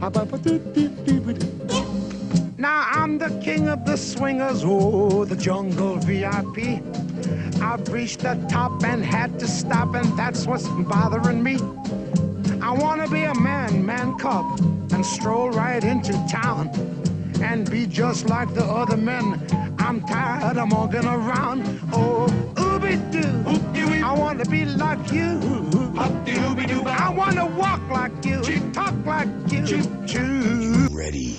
Now I'm the king of the swingers, oh, the jungle VIP. I've reached the top and had to stop, and that's what's bothering me. I wanna be a man, man cub, and stroll right into town and be just like the other men. I'm tired of walking around. Oh, ooby doo. I wanna be like you. I wanna walk like you, talk like you. Choo. Ready.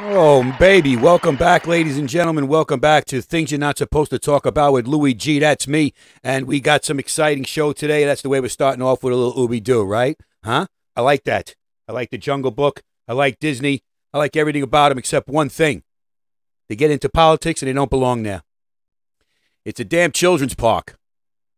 Oh, baby. Welcome back, ladies and gentlemen. Welcome back to Things You're Not Supposed to Talk About with Louis G. That's me. And we got some exciting show today. That's the way we're starting off with a little Ooby Doo, right? Huh? I like that. I like the Jungle Book. I like Disney. I like everything about them except one thing. They get into politics and they don't belong there. It's a damn children's park.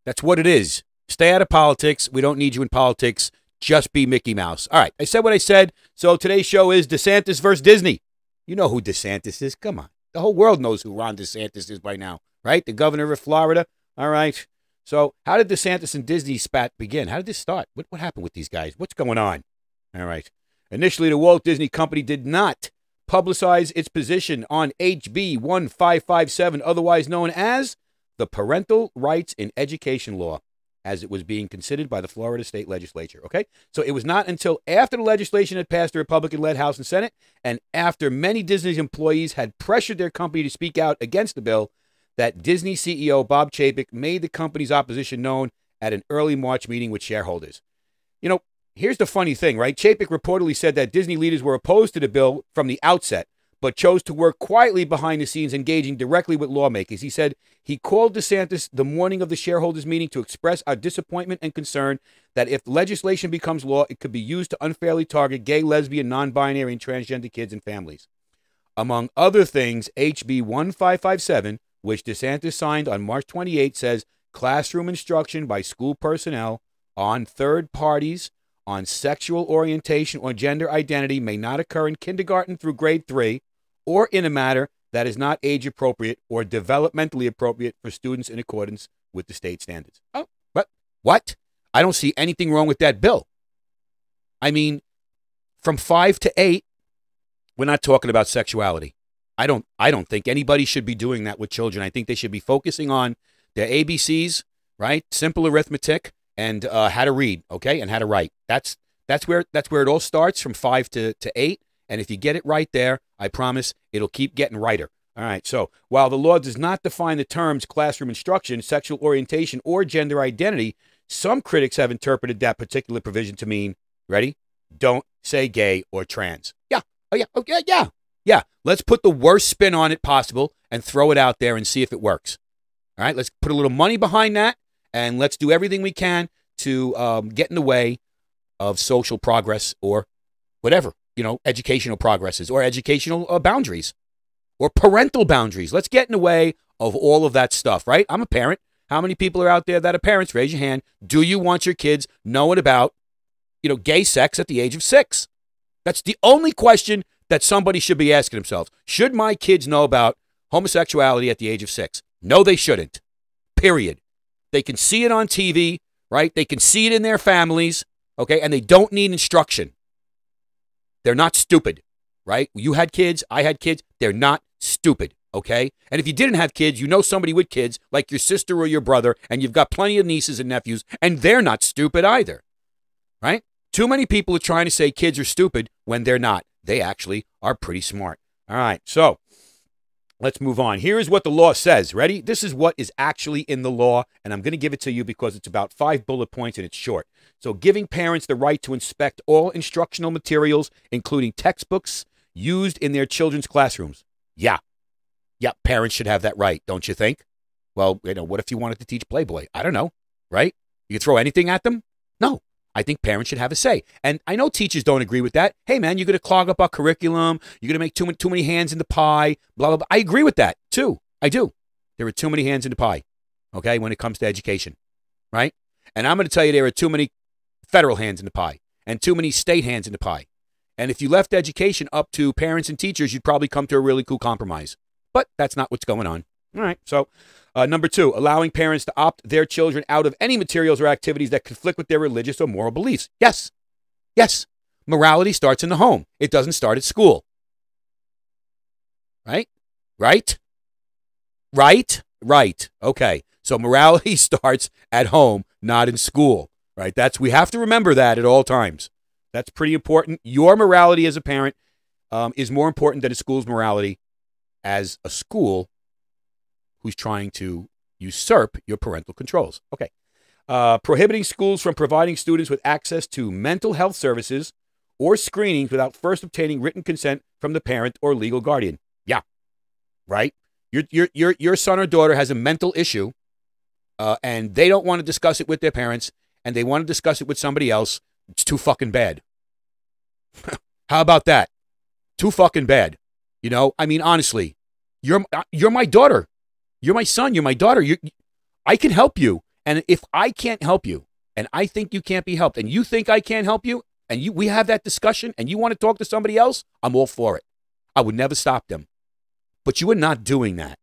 That's what it is. Stay out of politics. We don't need you in politics. Just be Mickey Mouse. All right. I said what I said. So today's show is DeSantis versus Disney. You know who DeSantis is. Come on. The whole world knows who Ron DeSantis is by now, right? The governor of Florida. All right. So, how did DeSantis and Disney spat begin? How did this start? What, what happened with these guys? What's going on? All right. Initially, the Walt Disney Company did not publicize its position on HB 1557, otherwise known as the Parental Rights in Education Law as it was being considered by the Florida state legislature. Okay? So it was not until after the legislation had passed the Republican led House and Senate, and after many Disney employees had pressured their company to speak out against the bill, that Disney CEO Bob Chapek made the company's opposition known at an early March meeting with shareholders. You know, here's the funny thing, right? Chapek reportedly said that Disney leaders were opposed to the bill from the outset, but chose to work quietly behind the scenes, engaging directly with lawmakers. He said he called DeSantis the morning of the shareholders' meeting to express our disappointment and concern that if legislation becomes law, it could be used to unfairly target gay, lesbian, non binary, and transgender kids and families. Among other things, HB 1557, which DeSantis signed on March 28, says classroom instruction by school personnel on third parties on sexual orientation or gender identity may not occur in kindergarten through grade three or in a matter that is not age appropriate or developmentally appropriate for students in accordance with the state standards. Oh, but what? I don't see anything wrong with that bill. I mean, from five to eight, we're not talking about sexuality. I don't I don't think anybody should be doing that with children. I think they should be focusing on their ABCs, right? Simple arithmetic and uh, how to read, okay, and how to write. That's that's where that's where it all starts from five to, to eight. And if you get it right there, I promise it'll keep getting righter. All right. So while the law does not define the terms classroom instruction, sexual orientation, or gender identity, some critics have interpreted that particular provision to mean, ready? Don't say gay or trans. Yeah. Oh, yeah. Oh, yeah. Yeah. Yeah. Let's put the worst spin on it possible and throw it out there and see if it works. All right. Let's put a little money behind that and let's do everything we can to um, get in the way of social progress or whatever you know, educational progresses or educational uh, boundaries or parental boundaries. Let's get in the way of all of that stuff, right? I'm a parent. How many people are out there that are parents? Raise your hand. Do you want your kids knowing about, you know, gay sex at the age of six? That's the only question that somebody should be asking themselves. Should my kids know about homosexuality at the age of six? No, they shouldn't. Period. They can see it on TV, right? They can see it in their families, okay? And they don't need instruction. They're not stupid, right? You had kids, I had kids. They're not stupid, okay? And if you didn't have kids, you know somebody with kids, like your sister or your brother, and you've got plenty of nieces and nephews, and they're not stupid either, right? Too many people are trying to say kids are stupid when they're not. They actually are pretty smart. All right, so let's move on. Here is what the law says. Ready? This is what is actually in the law, and I'm going to give it to you because it's about five bullet points and it's short. So, giving parents the right to inspect all instructional materials, including textbooks, used in their children's classrooms. Yeah. Yeah, parents should have that right, don't you think? Well, you know, what if you wanted to teach Playboy? I don't know, right? You could throw anything at them? No. I think parents should have a say. And I know teachers don't agree with that. Hey, man, you're going to clog up our curriculum. You're going to make too many, too many hands in the pie, blah, blah, blah. I agree with that, too. I do. There are too many hands in the pie, okay, when it comes to education, right? And I'm going to tell you there are too many federal hands in the pie and too many state hands in the pie. And if you left education up to parents and teachers, you'd probably come to a really cool compromise. But that's not what's going on. All right. So Uh, number two, allowing parents to opt their children out of any materials or activities that conflict with their religious or moral beliefs. Yes. Yes. Morality starts in the home, it doesn't start at school. Right? Right? Right? Right. Okay. So morality starts at home, not in school. Right? That's we have to remember that at all times. That's pretty important. Your morality as a parent um, is more important than a school's morality as a school who's trying to usurp your parental controls. Okay. Uh, prohibiting schools from providing students with access to mental health services or screenings without first obtaining written consent from the parent or legal guardian. Yeah. Right? Your, your, your, your son or daughter has a mental issue uh, and they don't want to discuss it with their parents and they want to discuss it with somebody else. It's too fucking bad. How about that? Too fucking bad. You know, I mean, honestly, you're uh, you're my daughter. You're my son. You're my daughter. You, I can help you. And if I can't help you, and I think you can't be helped, and you think I can't help you, and you we have that discussion, and you want to talk to somebody else, I'm all for it. I would never stop them. But you are not doing that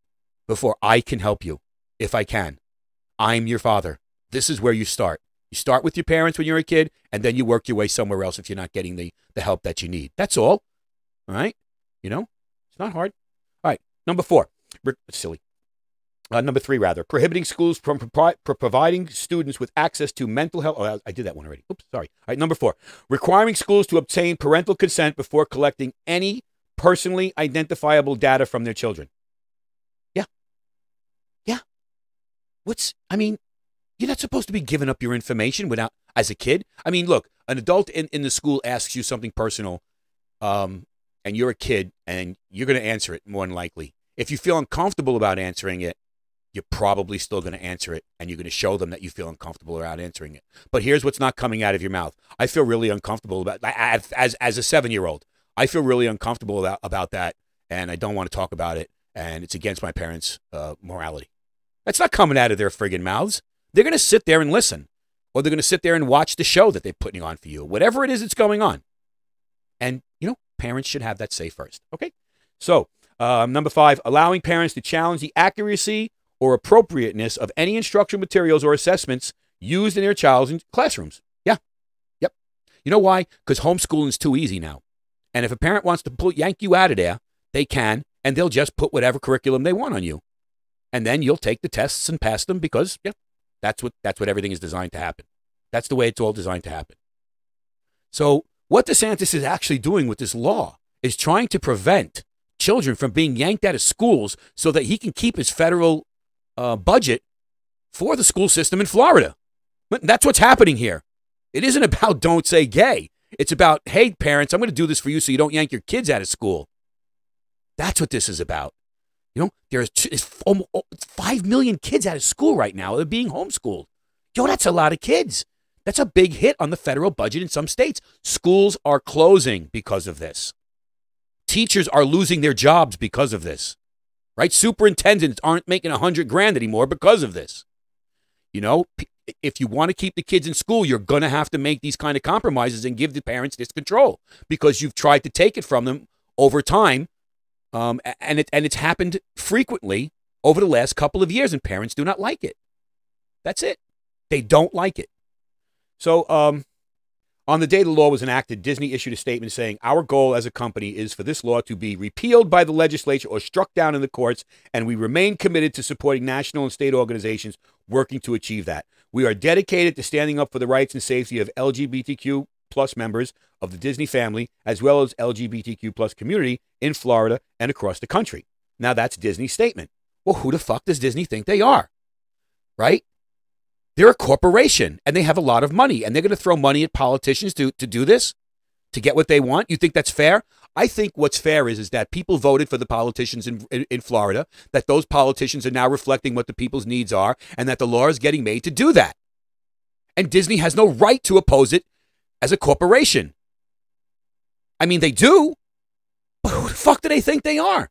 before I can help you, if I can. I'm your father. This is where you start. You start with your parents when you're a kid, and then you work your way somewhere else if you're not getting the, the help that you need. That's all. All right? You know, it's not hard. All right. Number four. Silly. Uh, number three, rather, prohibiting schools from pro- providing students with access to mental health. Oh, I did that one already. Oops, sorry. All right, number four, requiring schools to obtain parental consent before collecting any personally identifiable data from their children. Yeah. Yeah. What's, I mean, you're not supposed to be giving up your information without, as a kid. I mean, look, an adult in, in the school asks you something personal, um, and you're a kid, and you're going to answer it more than likely. If you feel uncomfortable about answering it, you're probably still going to answer it and you're going to show them that you feel uncomfortable about answering it. But here's what's not coming out of your mouth. I feel really uncomfortable about as as, as a 7-year-old. I feel really uncomfortable about, about that and I don't want to talk about it and it's against my parents' uh, morality. That's not coming out of their friggin' mouths. They're going to sit there and listen or they're going to sit there and watch the show that they're putting on for you. Whatever it is that's going on. And you know, parents should have that say first. Okay? So, um, number five, allowing parents to challenge the accuracy or appropriateness of any instructional materials or assessments used in their child's classrooms. Yeah. Yep. You know why? Because homeschooling is too easy now. And if a parent wants to pull, yank you out of there, they can, and they'll just put whatever curriculum they want on you. And then you'll take the tests and pass them because, yeah, that's what, that's what everything is designed to happen. That's the way it's all designed to happen. So, what DeSantis is actually doing with this law is trying to prevent children from being yanked out of schools so that he can keep his federal uh, budget for the school system in Florida. That's what's happening here. It isn't about don't say gay. It's about, hey, parents, I'm going to do this for you so you don't yank your kids out of school. That's what this is about. You know, there's almost 5 million kids out of school right now. They're being homeschooled. Yo, that's a lot of kids. That's a big hit on the federal budget in some states. Schools are closing because of this. Teachers are losing their jobs because of this right? Superintendents aren't making a hundred grand anymore because of this. You know, if you want to keep the kids in school, you're going to have to make these kind of compromises and give the parents this control because you've tried to take it from them over time, um, and it and it's happened frequently over the last couple of years, and parents do not like it. That's it. They don't like it. So, um, on the day the law was enacted, Disney issued a statement saying, Our goal as a company is for this law to be repealed by the legislature or struck down in the courts, and we remain committed to supporting national and state organizations working to achieve that. We are dedicated to standing up for the rights and safety of LGBTQ plus members of the Disney family, as well as LGBTQ plus community in Florida and across the country. Now that's Disney's statement. Well, who the fuck does Disney think they are? Right? They're a corporation and they have a lot of money and they're going to throw money at politicians to, to do this, to get what they want. You think that's fair? I think what's fair is, is that people voted for the politicians in, in, in Florida, that those politicians are now reflecting what the people's needs are, and that the law is getting made to do that. And Disney has no right to oppose it as a corporation. I mean, they do, but who the fuck do they think they are?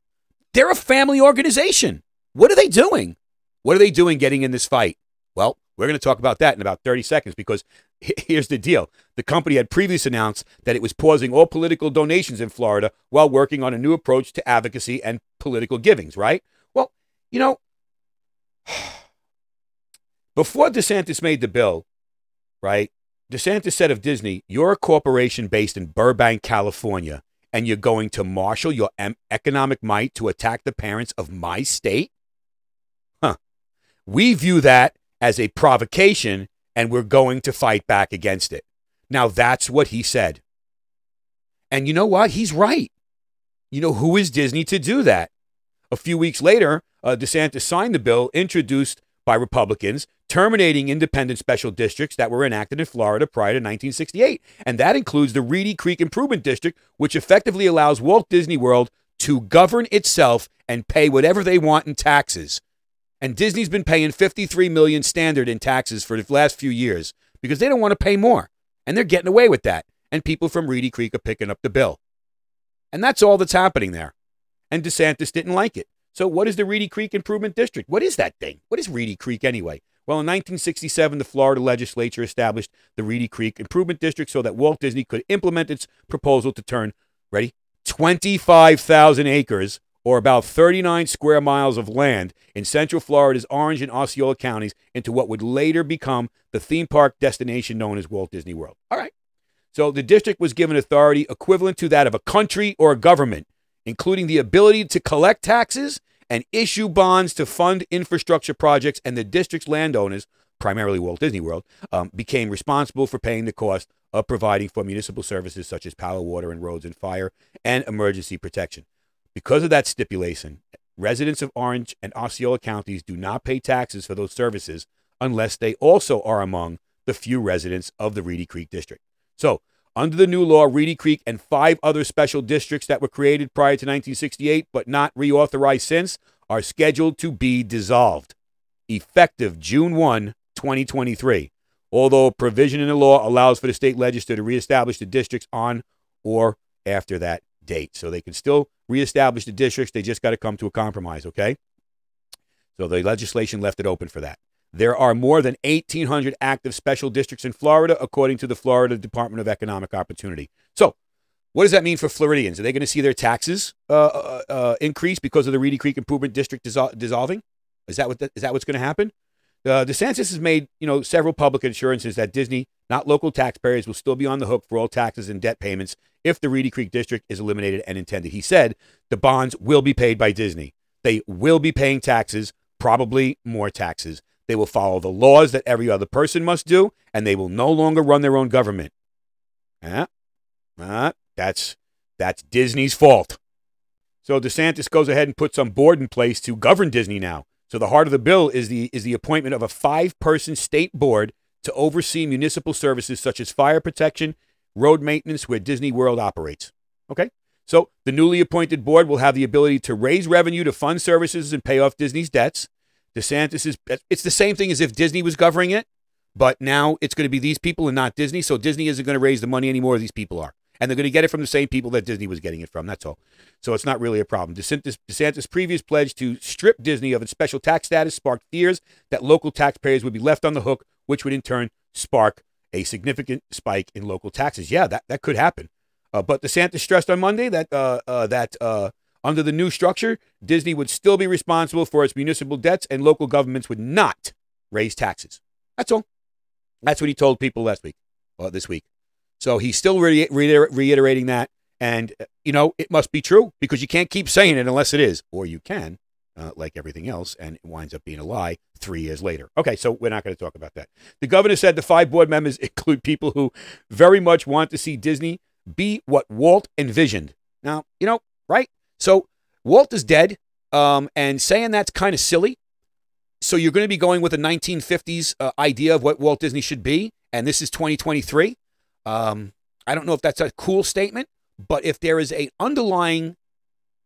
They're a family organization. What are they doing? What are they doing getting in this fight? We're going to talk about that in about 30 seconds because here's the deal. The company had previously announced that it was pausing all political donations in Florida while working on a new approach to advocacy and political givings, right? Well, you know, Before DeSantis made the bill, right? DeSantis said of Disney, You're a corporation based in Burbank, California, and you're going to marshal your em- economic might to attack the parents of my state? Huh. We view that as a provocation, and we're going to fight back against it. Now, that's what he said. And you know what? He's right. You know, who is Disney to do that? A few weeks later, uh, DeSantis signed the bill introduced by Republicans terminating independent special districts that were enacted in Florida prior to 1968. And that includes the Reedy Creek Improvement District, which effectively allows Walt Disney World to govern itself and pay whatever they want in taxes. And Disney's been paying 53 million standard in taxes for the last few years because they don't want to pay more. And they're getting away with that. And people from Reedy Creek are picking up the bill. And that's all that's happening there. And DeSantis didn't like it. So, what is the Reedy Creek Improvement District? What is that thing? What is Reedy Creek anyway? Well, in 1967, the Florida legislature established the Reedy Creek Improvement District so that Walt Disney could implement its proposal to turn, ready, 25,000 acres or about 39 square miles of land in central Florida's Orange and Osceola counties into what would later become the theme park destination known as Walt Disney World. All right. So the district was given authority equivalent to that of a country or a government, including the ability to collect taxes and issue bonds to fund infrastructure projects, and the district's landowners, primarily Walt Disney World, um, became responsible for paying the cost of providing for municipal services such as power, water, and roads and fire and emergency protection. Because of that stipulation, residents of Orange and Osceola counties do not pay taxes for those services unless they also are among the few residents of the Reedy Creek District. So, under the new law, Reedy Creek and five other special districts that were created prior to 1968 but not reauthorized since are scheduled to be dissolved, effective June 1, 2023. Although a provision in the law allows for the state legislature to reestablish the districts on or after that date. So they can still reestablish the districts. They just got to come to a compromise, okay? So the legislation left it open for that. There are more than 1,800 active special districts in Florida, according to the Florida Department of Economic Opportunity. So, what does that mean for Floridians? Are they going to see their taxes uh, uh, uh, increase because of the Reedy Creek Improvement District dissol- dissolving? Is that what the, is that what's going to happen? Uh, DeSantis has made you know several public assurances that Disney, not local taxpayers, will still be on the hook for all taxes and debt payments if the Reedy Creek District is eliminated and intended. He said the bonds will be paid by Disney. They will be paying taxes, probably more taxes. They will follow the laws that every other person must do, and they will no longer run their own government. Uh, uh, that's that's Disney's fault. So DeSantis goes ahead and puts some board in place to govern Disney now. So the heart of the bill is the is the appointment of a five-person state board to oversee municipal services such as fire protection, road maintenance, where Disney World operates. Okay. So the newly appointed board will have the ability to raise revenue to fund services and pay off Disney's debts. DeSantis is it's the same thing as if Disney was governing it, but now it's going to be these people and not Disney. So Disney isn't going to raise the money anymore. These people are. And they're going to get it from the same people that Disney was getting it from. That's all. So it's not really a problem. DeSantis, DeSantis' previous pledge to strip Disney of its special tax status sparked fears that local taxpayers would be left on the hook, which would in turn spark a significant spike in local taxes. Yeah, that, that could happen. Uh, but DeSantis stressed on Monday that uh, uh, that uh, under the new structure, Disney would still be responsible for its municipal debts and local governments would not raise taxes. That's all. That's what he told people last week, or this week. So he's still re- re- reiterating that. And, uh, you know, it must be true because you can't keep saying it unless it is. Or you can, uh, like everything else, and it winds up being a lie three years later. Okay, so we're not going to talk about that. The governor said the five board members include people who very much want to see Disney be what Walt envisioned. Now, you know, right? So Walt is dead, um, and saying that's kind of silly. So you're going to be going with a 1950s uh, idea of what Walt Disney should be, and this is 2023. Um, I don't know if that's a cool statement, but if there is a underlying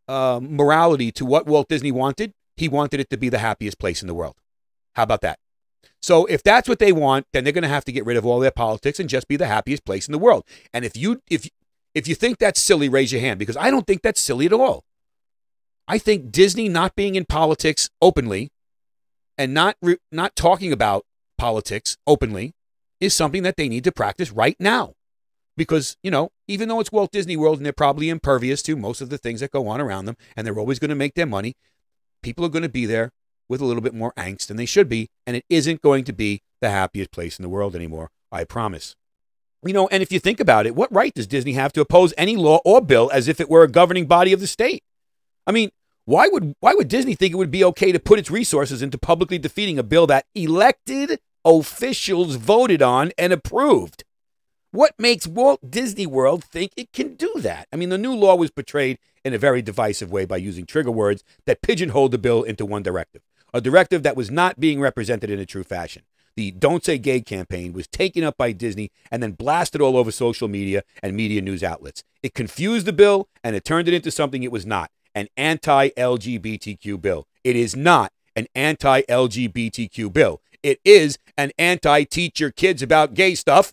uh, morality to what Walt Disney wanted, he wanted it to be the happiest place in the world. How about that? So if that's what they want, then they're going to have to get rid of all their politics and just be the happiest place in the world. And if you if if you think that's silly, raise your hand because I don't think that's silly at all. I think Disney not being in politics openly and not re- not talking about politics openly is something that they need to practice right now. Because, you know, even though it's Walt Disney World and they're probably impervious to most of the things that go on around them and they're always going to make their money, people are going to be there with a little bit more angst than they should be, and it isn't going to be the happiest place in the world anymore. I promise. You know, and if you think about it, what right does Disney have to oppose any law or bill as if it were a governing body of the state? I mean, why would why would Disney think it would be okay to put its resources into publicly defeating a bill that elected officials voted on and approved? What makes Walt Disney World think it can do that? I mean, the new law was portrayed in a very divisive way by using trigger words that pigeonholed the bill into one directive, a directive that was not being represented in a true fashion. The Don't Say Gay campaign was taken up by Disney and then blasted all over social media and media news outlets. It confused the bill and it turned it into something it was not an anti LGBTQ bill. It is not an anti LGBTQ bill. It is an anti teach your kids about gay stuff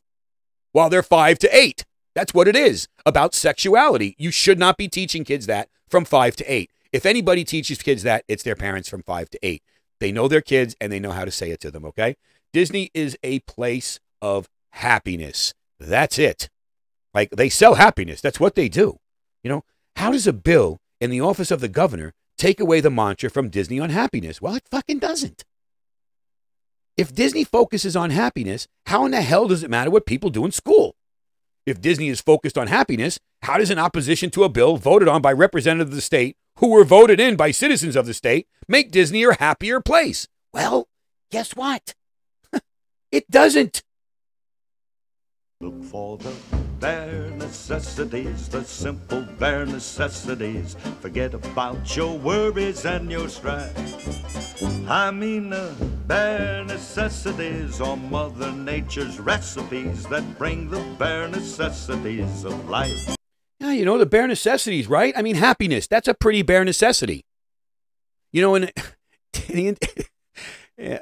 while they're five to eight. That's what it is about sexuality. You should not be teaching kids that from five to eight. If anybody teaches kids that, it's their parents from five to eight. They know their kids and they know how to say it to them, okay? Disney is a place of happiness. That's it. Like they sell happiness. That's what they do. You know, how does a bill in the office of the governor take away the mantra from Disney on happiness? Well, it fucking doesn't. If Disney focuses on happiness, how in the hell does it matter what people do in school? If Disney is focused on happiness, how does an opposition to a bill voted on by representatives of the state who were voted in by citizens of the state make Disney a happier place? Well, guess what? it doesn't. Look for the bare necessities, the simple bare necessities. Forget about your worries and your strife. I mean the bare necessities or Mother Nature's recipes that bring the bare necessities of life. Yeah, you know, the bare necessities, right? I mean, happiness, that's a pretty bare necessity. You know, in,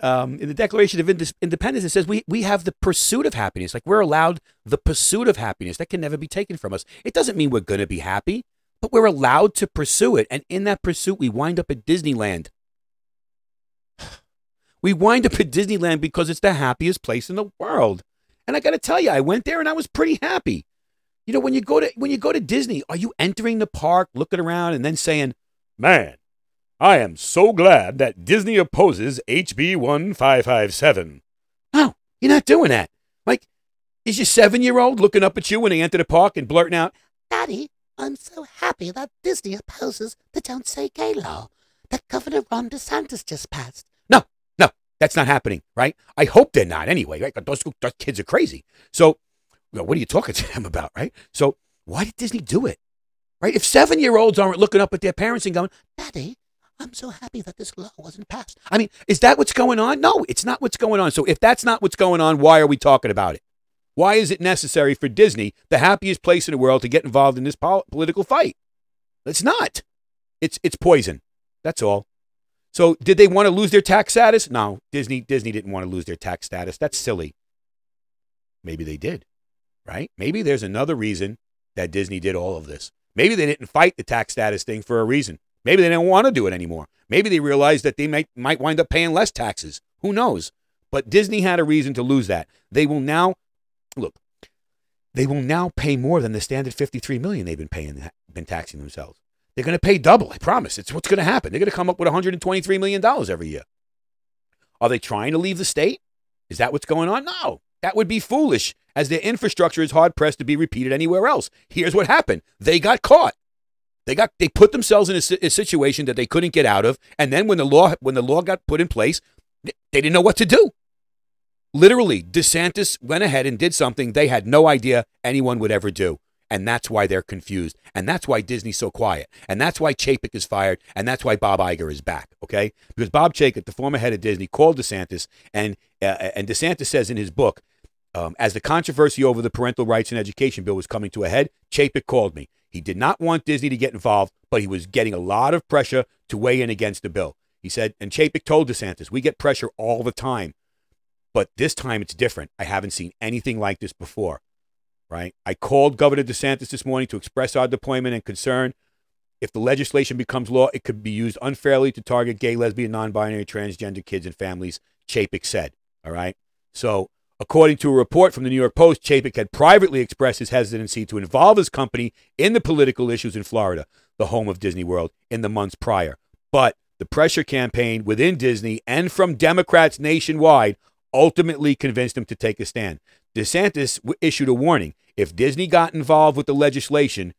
um, in the Declaration of Independence, it says we, we have the pursuit of happiness. Like we're allowed the pursuit of happiness. That can never be taken from us. It doesn't mean we're going to be happy, but we're allowed to pursue it. And in that pursuit, we wind up at Disneyland. We wind up at Disneyland because it's the happiest place in the world. And I got to tell you, I went there and I was pretty happy. You know, when you go to when you go to Disney, are you entering the park, looking around, and then saying, "Man, I am so glad that Disney opposes HB 1557. Oh, you're not doing that. Like, is your seven year old looking up at you when they enter the park and blurting out, Daddy, I'm so happy that Disney opposes the Don't Say Gay law that Governor Ron DeSantis just passed? No, no, that's not happening, right? I hope they're not anyway, right? Those, those kids are crazy. So, what are you talking to them about, right? So, why did Disney do it? Right? If seven year olds aren't looking up at their parents and going, Daddy, I'm so happy that this law wasn't passed. I mean, is that what's going on? No, it's not what's going on. So if that's not what's going on, why are we talking about it? Why is it necessary for Disney, the happiest place in the world, to get involved in this pol- political fight? It's not. It's it's poison. That's all. So did they want to lose their tax status? No, Disney Disney didn't want to lose their tax status. That's silly. Maybe they did. Right? Maybe there's another reason that Disney did all of this. Maybe they didn't fight the tax status thing for a reason. Maybe they don't want to do it anymore. Maybe they realize that they might, might wind up paying less taxes. Who knows? But Disney had a reason to lose that. They will now, look, they will now pay more than the standard 53 million they've been paying, been taxing themselves. They're going to pay double. I promise. It's what's going to happen. They're going to come up with 123 million dollars every year. Are they trying to leave the state? Is that what's going on? No, that would be foolish, as their infrastructure is hard pressed to be repeated anywhere else. Here's what happened: they got caught. They got they put themselves in a, a, situation that they couldn't get out of, and then when the law when the law got put in place, they didn't know what to do. Literally, DeSantis went ahead and did something they had no idea anyone would ever do. And that's why they're confused. And that's why Disney's so quiet. And that's why Chapek is fired. And that's why Bob Iger is back. Okay? Because Bob Chapek, the former head of Disney, called DeSantis, and uh, and DeSantis says in his book, um, as the controversy over the parental rights and education bill was coming to a head, Chapek called me. He did not want Disney to get involved, but he was getting a lot of pressure to weigh in against the bill. He said, and Chapek told DeSantis, we get pressure all the time, but this time it's different. I haven't seen anything like this before, right? I called Governor DeSantis this morning to express our deployment and concern. If the legislation becomes law, it could be used unfairly to target gay, lesbian, non binary, transgender kids and families, Chapek said. All right. So According to a report from the New York Post, Chapek had privately expressed his hesitancy to involve his company in the political issues in Florida, the home of Disney World, in the months prior. But The pressure campaign within Disney and from Democrats nationwide ultimately convinced him to take a stand. DeSantis issued a warning if Disney got involved with the legislation,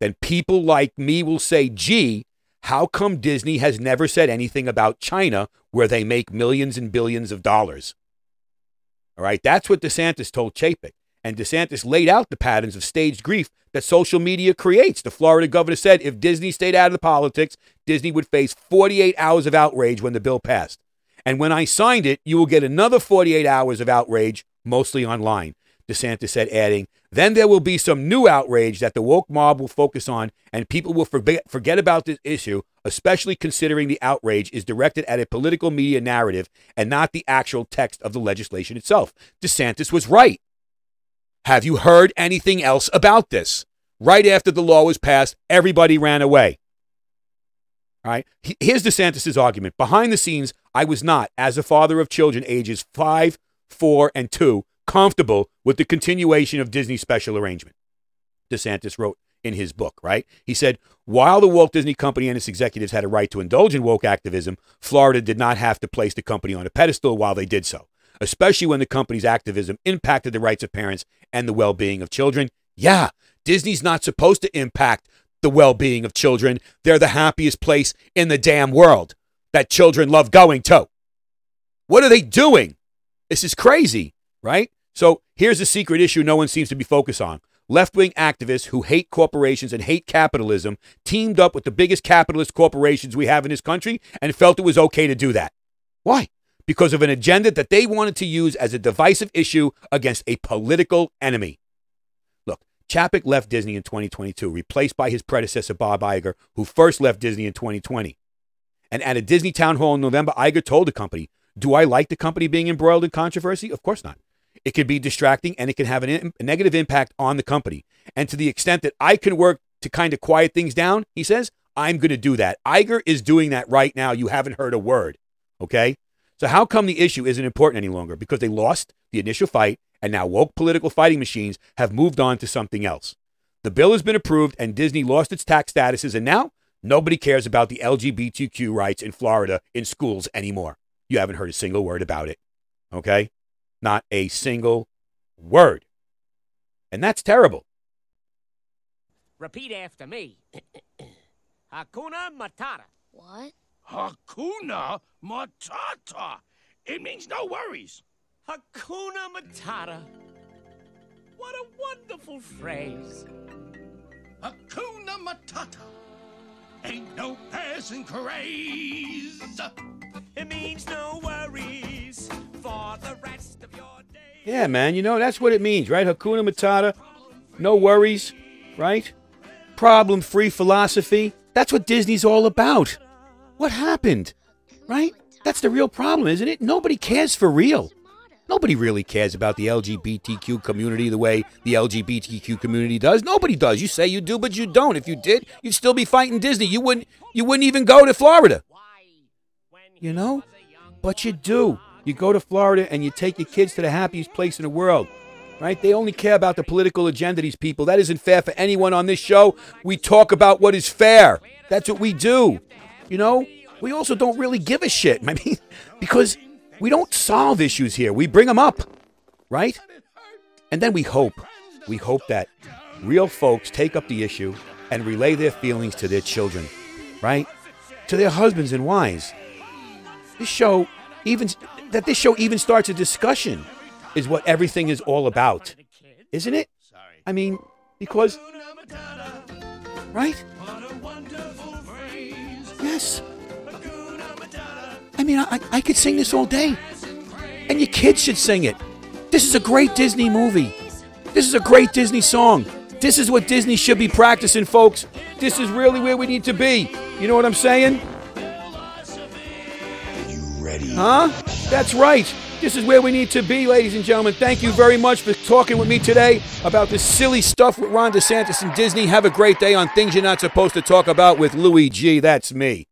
then people like me will say, gee, how come Disney has never said anything about China where they make millions and billions of dollars? All right, that's what DeSantis told Chapek. And DeSantis laid out the patterns of staged grief that social media creates. The Florida governor said if Disney stayed out of the politics, Disney would face 48 hours of outrage when the bill passed. And when I signed it, you will get another 48 hours of outrage, mostly online. DeSantis said, adding, then there will be some new outrage that the woke mob will focus on, and people will forget, forget about this issue, especially considering the outrage is directed at a political media narrative and not the actual text of the legislation itself. DeSantis was right. Have you heard anything else about this? Right after the law was passed, everybody ran away. Right. Here's DeSantis' argument. Behind the scenes, I was not, as a father of children ages five, four, and two, comfortable with the continuation of Disney's special arrangement. DeSantis wrote in his book, right? He said, while the Walt Disney Company and its executives had a right to indulge in woke activism, Florida did not have to place the company on a pedestal while they did so, especially when the company's activism impacted the rights of parents and the well being of children. Yeah, Disney's not supposed to impact the well being of children. They're the happiest place in the damn world that children love going to. What are they doing? This is crazy, right? So here's a secret issue no one seems to be focused on. Left wing activists who hate corporations and hate capitalism teamed up with the biggest capitalist corporations we have in this country and felt it was okay to do that. Why? Because of an agenda that they wanted to use as a divisive issue against a political enemy. Look, Chapek left Disney in 2022, replaced by his predecessor, Bob Iger, who first left Disney in 2020. And at a Disney town hall in November, Iger told the company, Do I like the company being embroiled in controversy? Of course not. It can be distracting and it can have an, a negative impact on the company. And to the extent that I can work to kind of quiet things down, he says, I'm going to do that. Iger is doing that right now. You haven't heard a word. Okay? So, how come the issue isn't important any longer? Because they lost the initial fight, and now woke political fighting machines have moved on to something else. The bill has been approved, and Disney lost its tax statuses, and now nobody cares about the LGBTQ rights in Florida in schools anymore. You haven't heard a single word about it. Okay? Not a single word. And that's terrible. Repeat after me. Hakuna Matata. What? Hakuna Matata. It means no worries. Hakuna Matata. What a wonderful phrase. Hakuna Matata. Ain't no passing craze. It means no worries for the rest of your day. Yeah, man, you know, that's what it means, right? Hakuna Matata, no worries, right? Problem free philosophy. That's what Disney's all about. What happened, right? That's the real problem, isn't it? Nobody cares for real. Nobody really cares about the LGBTQ community the way the LGBTQ community does. Nobody does. You say you do, but you don't. If you did, you'd still be fighting Disney. You wouldn't you wouldn't even go to Florida. You know? But you do. You go to Florida and you take your kids to the happiest place in the world. Right? They only care about the political agenda, these people. That isn't fair for anyone on this show. We talk about what is fair. That's what we do. You know? We also don't really give a shit. I mean, because we don't solve issues here. We bring them up, right? And then we hope, we hope that real folks take up the issue and relay their feelings to their children, right? To their husbands and wives. This show even that this show even starts a discussion is what everything is all about. Isn't it? I mean, because right? Yes. I mean, I, I could sing this all day. And your kids should sing it. This is a great Disney movie. This is a great Disney song. This is what Disney should be practicing, folks. This is really where we need to be. You know what I'm saying? Huh? That's right. This is where we need to be, ladies and gentlemen. Thank you very much for talking with me today about this silly stuff with Ron DeSantis and Disney. Have a great day on Things You're Not Supposed to Talk About with Louis G. That's me.